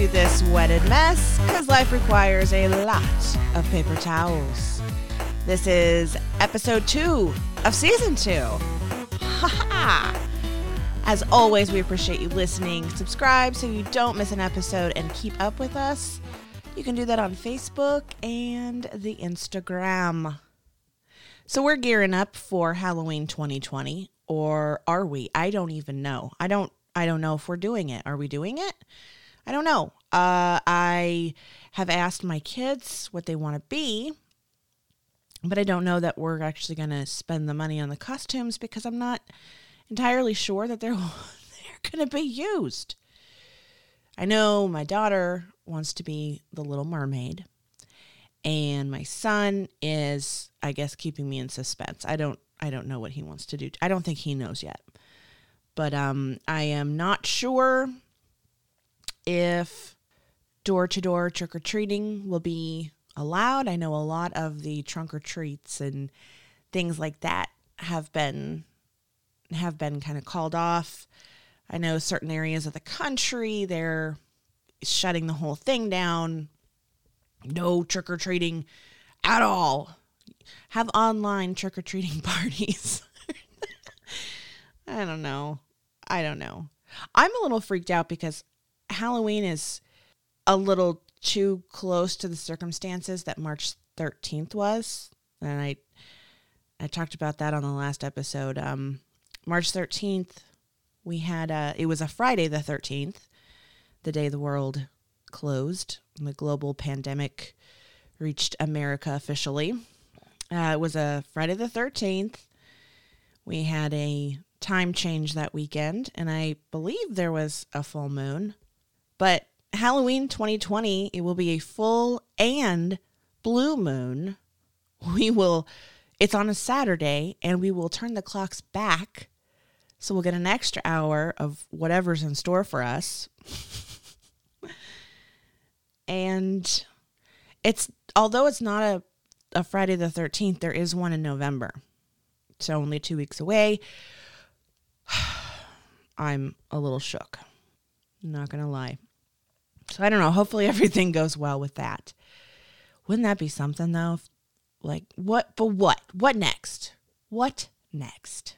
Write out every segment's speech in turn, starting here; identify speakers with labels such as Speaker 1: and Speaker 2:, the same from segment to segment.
Speaker 1: to this wetted mess because life requires a lot of paper towels. This is episode two of season two. Ha ha! As always, we appreciate you listening. Subscribe so you don't miss an episode and keep up with us. You can do that on Facebook and the Instagram. So we're gearing up for Halloween 2020 or are we? I don't even know. I don't I don't know if we're doing it. Are we doing it? I don't know. Uh, I have asked my kids what they want to be, but I don't know that we're actually going to spend the money on the costumes because I'm not entirely sure that they're they're going to be used. I know my daughter wants to be the little mermaid and my son is I guess keeping me in suspense. I don't I don't know what he wants to do. I don't think he knows yet. But um I am not sure if door to door trick or treating will be allowed. I know a lot of the trunk or treats and things like that have been have been kind of called off. I know certain areas of the country they're shutting the whole thing down. No trick or treating at all. Have online trick or treating parties. I don't know. I don't know. I'm a little freaked out because Halloween is a little too close to the circumstances that March 13th was. And I I talked about that on the last episode. Um March 13th, we had a it was a Friday the 13th, the day the world closed. The global pandemic reached America officially. Uh, it was a Friday the 13th. We had a time change that weekend, and I believe there was a full moon. But Halloween 2020, it will be a full and blue moon. We will, it's on a Saturday, and we will turn the clocks back. So we'll get an extra hour of whatever's in store for us. and it's, although it's not a, a Friday the 13th, there is one in November. So only two weeks away. I'm a little shook. not going to lie. So I don't know. Hopefully everything goes well with that. Wouldn't that be something though? Like what? But what? What next? What next?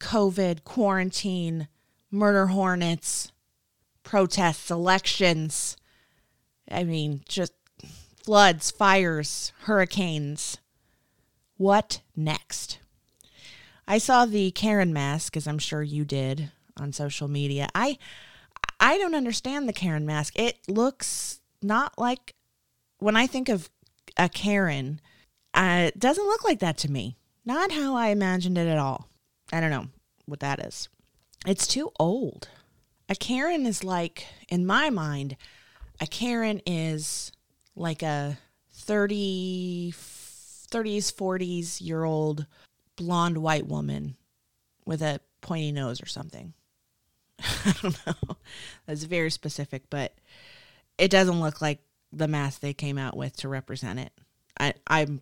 Speaker 1: COVID, quarantine, murder hornets, protests, elections. I mean, just floods, fires, hurricanes. What next? I saw the Karen mask, as I'm sure you did on social media. I I don't understand the Karen mask. It looks not like when I think of a Karen, uh, it doesn't look like that to me. Not how I imagined it at all. I don't know what that is. It's too old. A Karen is like, in my mind, a Karen is like a 30, 30s, 40s year old blonde white woman with a pointy nose or something. I don't know. That's very specific, but it doesn't look like the mask they came out with to represent it. I, I'm.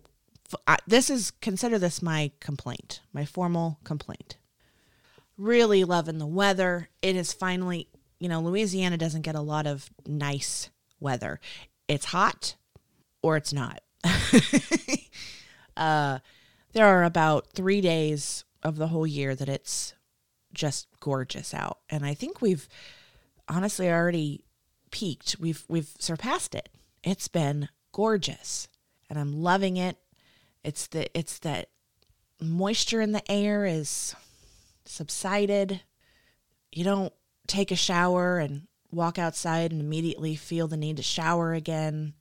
Speaker 1: I, this is consider this my complaint, my formal complaint. Really loving the weather. It is finally, you know, Louisiana doesn't get a lot of nice weather. It's hot or it's not. uh, there are about three days of the whole year that it's just gorgeous out. And I think we've honestly already peaked. We've we've surpassed it. It's been gorgeous. And I'm loving it. It's the it's that moisture in the air is subsided. You don't take a shower and walk outside and immediately feel the need to shower again.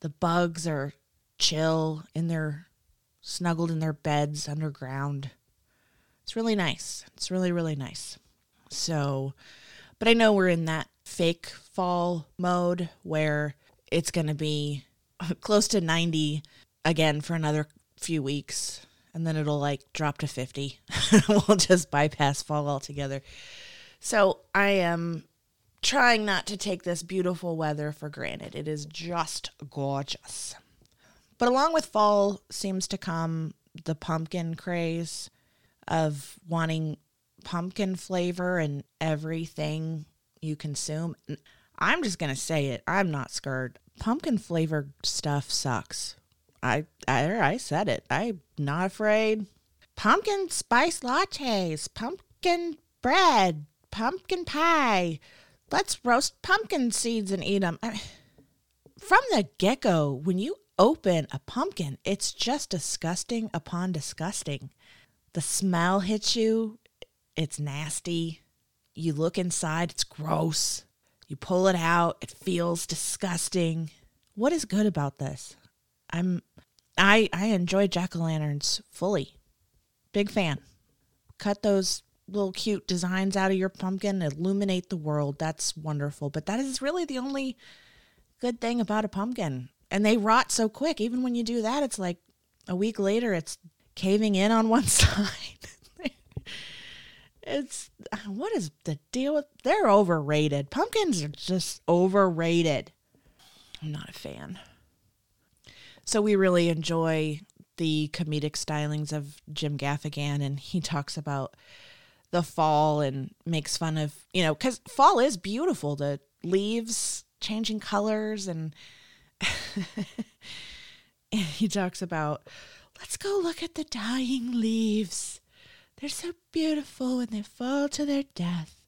Speaker 1: The bugs are chill in their snuggled in their beds underground. It's really nice. It's really, really nice. So, but I know we're in that fake fall mode where it's going to be close to 90 again for another few weeks. And then it'll like drop to 50. we'll just bypass fall altogether. So I am trying not to take this beautiful weather for granted. It is just gorgeous. But along with fall seems to come the pumpkin craze of wanting pumpkin flavor in everything you consume. I'm just going to say it. I'm not scared. Pumpkin flavored stuff sucks. I, I I said it. I'm not afraid. Pumpkin spice lattes, pumpkin bread, pumpkin pie. Let's roast pumpkin seeds and eat them. From the get go, when you open a pumpkin, it's just disgusting upon disgusting. The smell hits you, it's nasty. You look inside, it's gross. You pull it out, it feels disgusting. What is good about this? I'm I I enjoy jack-o'-lanterns fully. Big fan. Cut those little cute designs out of your pumpkin, illuminate the world. That's wonderful. But that is really the only good thing about a pumpkin. And they rot so quick. Even when you do that, it's like a week later, it's caving in on one side. it's uh, what is the deal with they're overrated. Pumpkins are just overrated. I'm not a fan. So we really enjoy the comedic stylings of Jim Gaffigan, and he talks about the fall and makes fun of, you know, because fall is beautiful. The leaves changing colors, and he talks about, let's go look at the dying leaves. They're so beautiful when they fall to their death.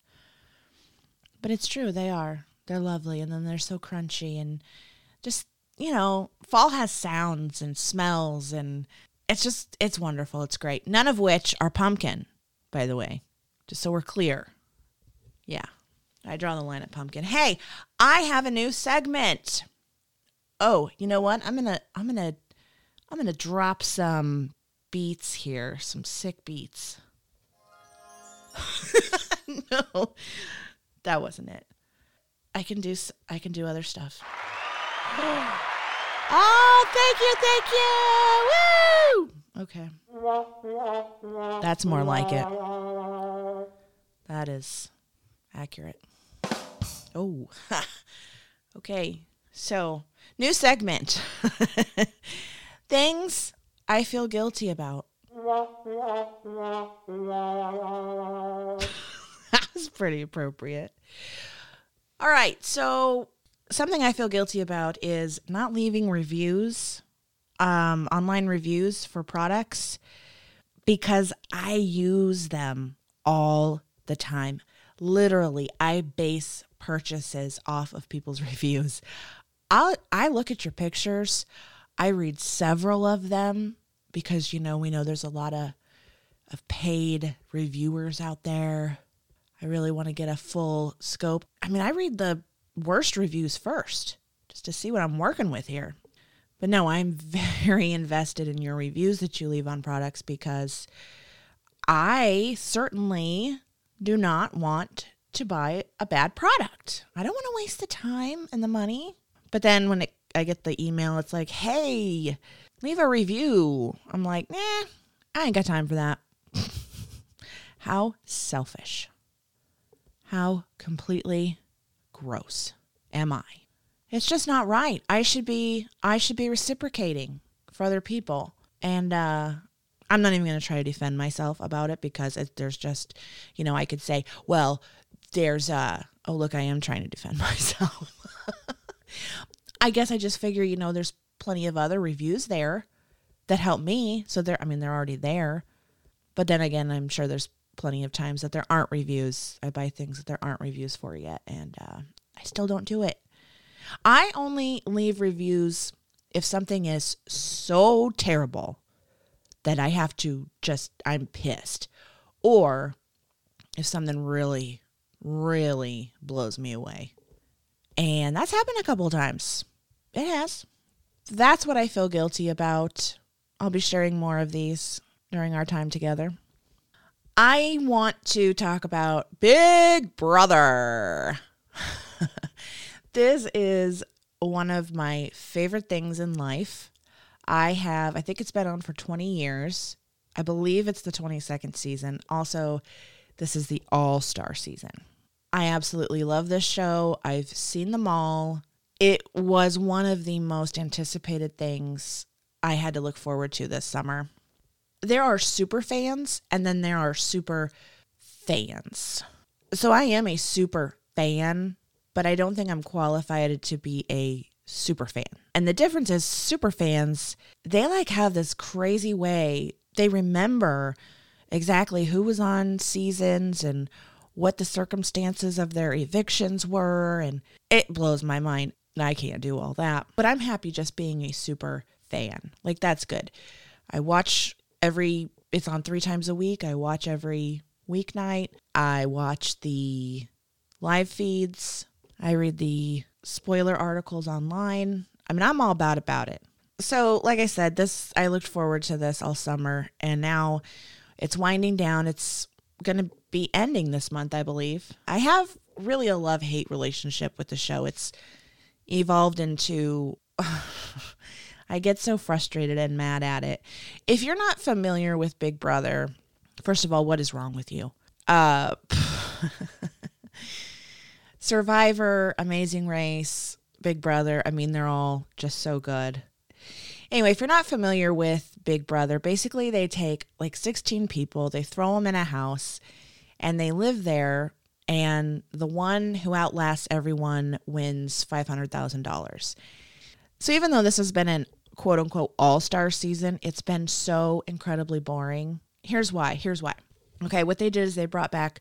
Speaker 1: But it's true, they are. They're lovely, and then they're so crunchy and just you know, fall has sounds and smells and it's just it's wonderful. It's great. None of which are pumpkin, by the way. Just so we're clear. Yeah. I draw the line at pumpkin. Hey, I have a new segment. Oh, you know what? I'm going to I'm going to I'm going to drop some beats here, some sick beats. no. That wasn't it. I can do I can do other stuff. Oh, thank you, thank you. Woo! Okay. That's more like it. That is accurate. Oh, okay. So, new segment Things I feel guilty about. that was pretty appropriate. All right. So, something I feel guilty about is not leaving reviews, um, online reviews for products because I use them all the time. Literally, I base purchases off of people's reviews. i I look at your pictures. I read several of them because you know we know there's a lot of of paid reviewers out there. I really want to get a full scope. I mean, I read the worst reviews first just to see what I'm working with here. But no, I'm very invested in your reviews that you leave on products because I certainly do not want to buy a bad product. I don't want to waste the time and the money. But then when it, I get the email, it's like, hey, leave a review. I'm like, nah, I ain't got time for that. How selfish. How completely gross am I? It's just not right. I should be I should be reciprocating for other people. And uh I'm not even going to try to defend myself about it because it, there's just, you know, I could say, well, there's uh oh look, I am trying to defend myself. I guess I just figure, you know, there's plenty of other reviews there that help me. So they're I mean, they're already there. But then again, I'm sure there's plenty of times that there aren't reviews. I buy things that there aren't reviews for yet, and uh, I still don't do it. I only leave reviews if something is so terrible that I have to just, I'm pissed. Or if something really, really blows me away. And that's happened a couple of times. It has. That's what I feel guilty about. I'll be sharing more of these during our time together. I want to talk about Big Brother. this is one of my favorite things in life. I have, I think it's been on for 20 years. I believe it's the 22nd season. Also, this is the all star season. I absolutely love this show. I've seen them all. It was one of the most anticipated things I had to look forward to this summer there are super fans and then there are super fans. So I am a super fan, but I don't think I'm qualified to be a super fan. And the difference is super fans, they like have this crazy way. They remember exactly who was on seasons and what the circumstances of their evictions were and it blows my mind. I can't do all that, but I'm happy just being a super fan. Like that's good. I watch every it's on 3 times a week. I watch every weeknight. I watch the live feeds. I read the spoiler articles online. I mean, I'm all about about it. So, like I said, this I looked forward to this all summer and now it's winding down. It's going to be ending this month, I believe. I have really a love-hate relationship with the show. It's evolved into I get so frustrated and mad at it. If you're not familiar with Big Brother, first of all, what is wrong with you? Uh Survivor, Amazing Race, Big Brother. I mean, they're all just so good. Anyway, if you're not familiar with Big Brother, basically they take like 16 people, they throw them in a house, and they live there. And the one who outlasts everyone wins $500,000. So even though this has been an quote unquote all star season, it's been so incredibly boring. Here's why. Here's why. Okay, what they did is they brought back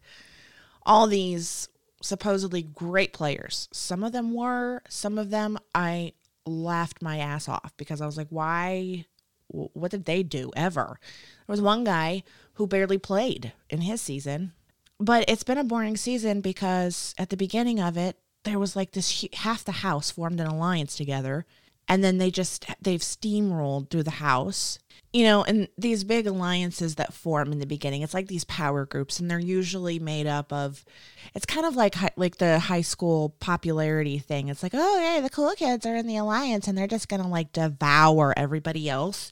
Speaker 1: all these supposedly great players. Some of them were, some of them I laughed my ass off because I was like, why? What did they do ever? There was one guy who barely played in his season, but it's been a boring season because at the beginning of it, there was like this half the house formed an alliance together and then they just they've steamrolled through the house. You know and these big alliances that form in the beginning it's like these power groups and they're usually made up of it's kind of like like the high school popularity thing. It's like oh yeah the cool kids are in the alliance and they're just gonna like devour everybody else.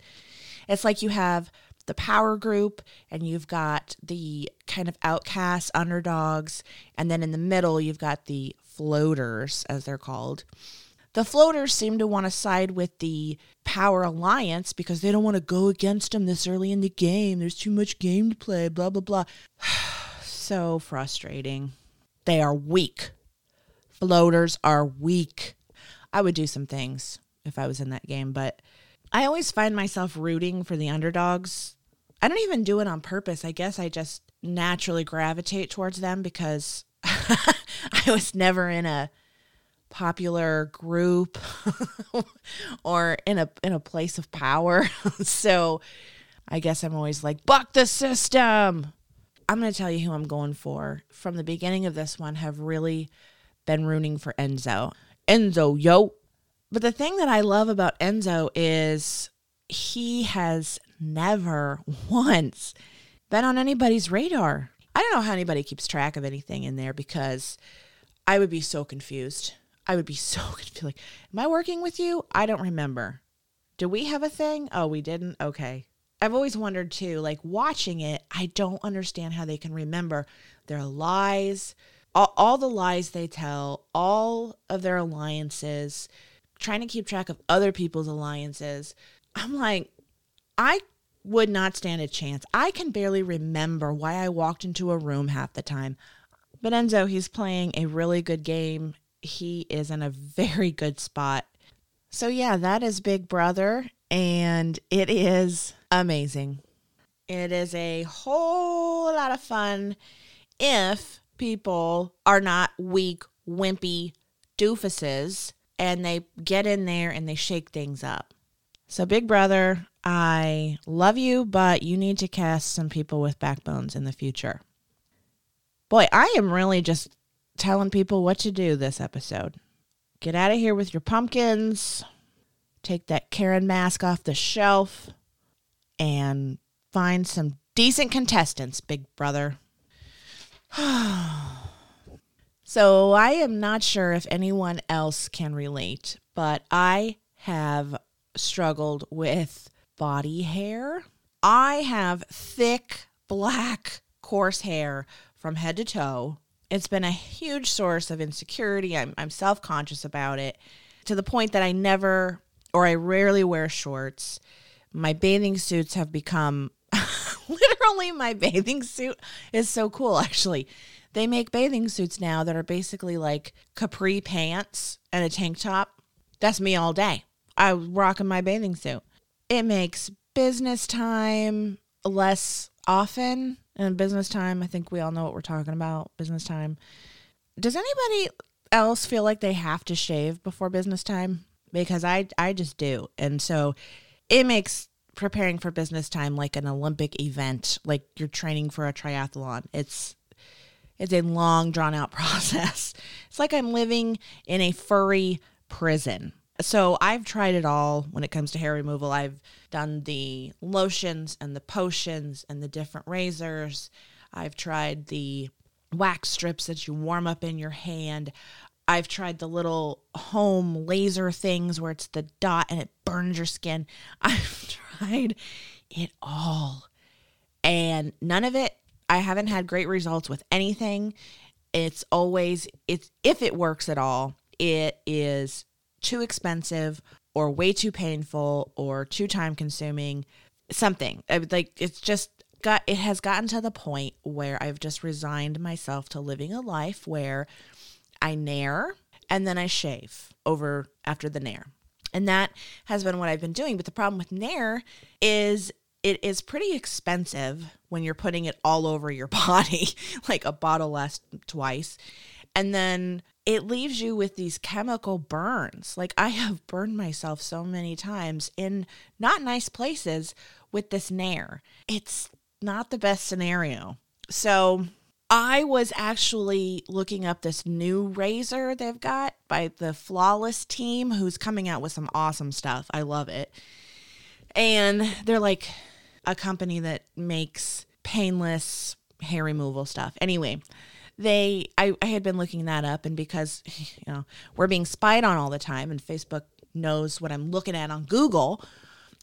Speaker 1: It's like you have the power group and you've got the kind of outcasts underdogs and then in the middle you've got the floaters as they're called the floaters seem to want to side with the Power Alliance because they don't want to go against them this early in the game. There's too much game to play, blah, blah, blah. so frustrating. They are weak. Floaters are weak. I would do some things if I was in that game, but I always find myself rooting for the underdogs. I don't even do it on purpose. I guess I just naturally gravitate towards them because I was never in a popular group or in a in a place of power. so I guess I'm always like buck the system. I'm going to tell you who I'm going for. From the beginning of this one have really been rooting for Enzo. Enzo, yo. But the thing that I love about Enzo is he has never once been on anybody's radar. I don't know how anybody keeps track of anything in there because I would be so confused. I would be so good to confused. Like, am I working with you? I don't remember. Do we have a thing? Oh, we didn't? Okay. I've always wondered too, like watching it, I don't understand how they can remember their lies, all, all the lies they tell, all of their alliances, trying to keep track of other people's alliances. I'm like, I would not stand a chance. I can barely remember why I walked into a room half the time. But Enzo, he's playing a really good game he is in a very good spot. So, yeah, that is Big Brother, and it is amazing. It is a whole lot of fun if people are not weak, wimpy doofuses and they get in there and they shake things up. So, Big Brother, I love you, but you need to cast some people with backbones in the future. Boy, I am really just telling people what to do this episode. Get out of here with your pumpkins, take that Karen mask off the shelf, and find some decent contestants, big brother. so I am not sure if anyone else can relate, but I have struggled with body hair. I have thick, black, coarse hair from head to toe it's been a huge source of insecurity. I'm, I'm self conscious about it to the point that I never or I rarely wear shorts. My bathing suits have become literally my bathing suit is so cool actually. They make bathing suits now that are basically like capri pants and a tank top. That's me all day. I rock in my bathing suit. It makes business time less often. And business time, I think we all know what we're talking about. Business time. Does anybody else feel like they have to shave before business time? Because I I just do. And so it makes preparing for business time like an Olympic event, like you're training for a triathlon. It's it's a long drawn out process. It's like I'm living in a furry prison. So I've tried it all when it comes to hair removal. I've done the lotions and the potions and the different razors. I've tried the wax strips that you warm up in your hand. I've tried the little home laser things where it's the dot and it burns your skin. I've tried it all. And none of it, I haven't had great results with anything. It's always, it's if it works at all, it is too expensive or way too painful or too time consuming. Something like it's just got, it has gotten to the point where I've just resigned myself to living a life where I nair and then I shave over after the nair. And that has been what I've been doing. But the problem with Nair is it is pretty expensive when you're putting it all over your body, like a bottle lasts twice. And then it leaves you with these chemical burns. Like I have burned myself so many times in not nice places with this Nair. It's not the best scenario. So I was actually looking up this new razor they've got by the Flawless team, who's coming out with some awesome stuff. I love it. And they're like a company that makes painless hair removal stuff. Anyway, they I, I had been looking that up and because you know we're being spied on all the time and Facebook knows what I'm looking at on Google,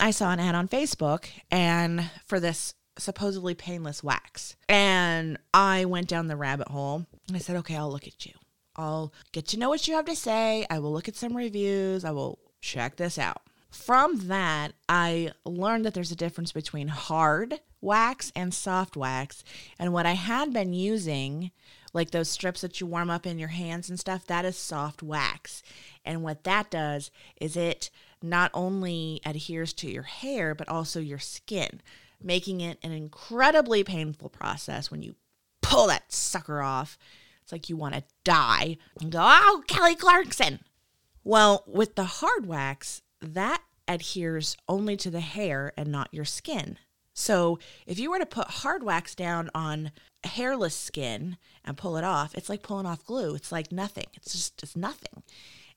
Speaker 1: I saw an ad on Facebook and for this supposedly painless wax. And I went down the rabbit hole. and I said, okay, I'll look at you. I'll get to know what you have to say. I will look at some reviews. I will check this out. From that, I learned that there's a difference between hard wax and soft wax. And what I had been using, like those strips that you warm up in your hands and stuff, that is soft wax. And what that does is it not only adheres to your hair, but also your skin making it an incredibly painful process when you pull that sucker off. It's like you want to die and go, oh, Kelly Clarkson. Well, with the hard wax, that adheres only to the hair and not your skin. So if you were to put hard wax down on hairless skin and pull it off, it's like pulling off glue. It's like nothing. It's just it's nothing.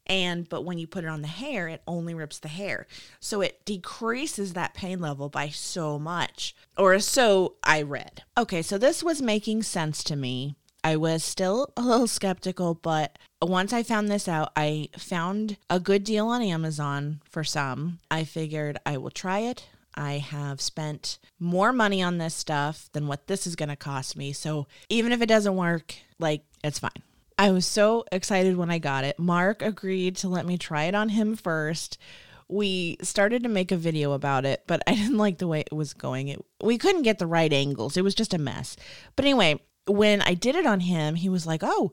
Speaker 1: And but when you put it on the hair it only rips the hair. So it decreases that pain level by so much. Or so i read. Okay so this was making sense to me. I was still a little skeptical but once i found this out i found a good deal on amazon for some. I figured i will try it I have spent more money on this stuff than what this is going to cost me. So even if it doesn't work, like it's fine. I was so excited when I got it. Mark agreed to let me try it on him first. We started to make a video about it, but I didn't like the way it was going. It, we couldn't get the right angles. It was just a mess. But anyway, when I did it on him, he was like, "Oh,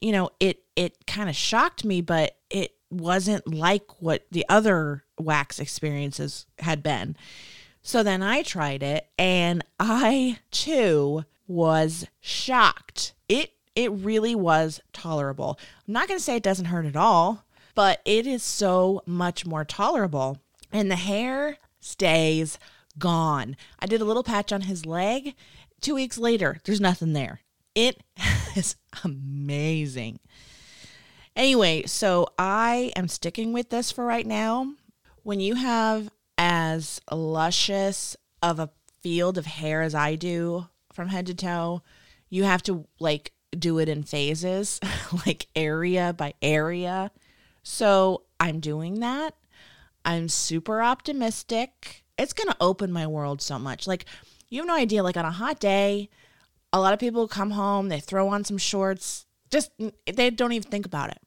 Speaker 1: you know, it it kind of shocked me, but wasn't like what the other wax experiences had been." So then I tried it and I too was shocked. It it really was tolerable. I'm not going to say it doesn't hurt at all, but it is so much more tolerable. And the hair stays gone. I did a little patch on his leg. Two weeks later, there's nothing there. It is amazing. Anyway, so I am sticking with this for right now. When you have as luscious of a field of hair as I do from head to toe, you have to like do it in phases, like area by area. So I'm doing that. I'm super optimistic. It's going to open my world so much. Like, you have no idea, like on a hot day, a lot of people come home, they throw on some shorts, just they don't even think about it.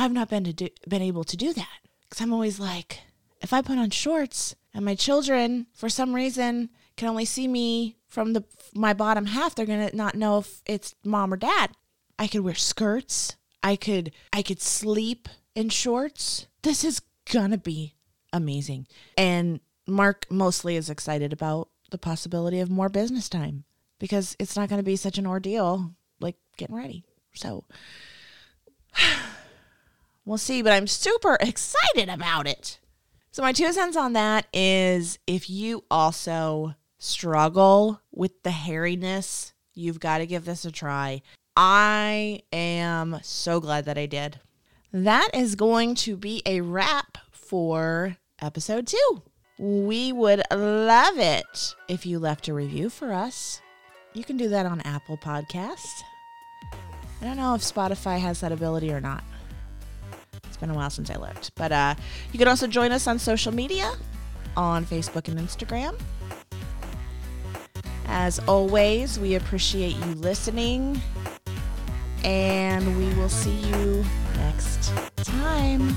Speaker 1: I've not been to do, been able to do that because I'm always like, if I put on shorts, and my children, for some reason, can only see me from the my bottom half, they're gonna not know if it's mom or dad. I could wear skirts. I could I could sleep in shorts. This is gonna be amazing. And Mark mostly is excited about the possibility of more business time because it's not gonna be such an ordeal like getting ready. So we'll see, but I'm super excited about it. So, my two cents on that is if you also struggle with the hairiness, you've got to give this a try. I am so glad that I did. That is going to be a wrap for episode two. We would love it if you left a review for us. You can do that on Apple Podcasts. I don't know if Spotify has that ability or not been a while since I looked. But uh, you can also join us on social media on Facebook and Instagram. As always, we appreciate you listening, and we will see you next time.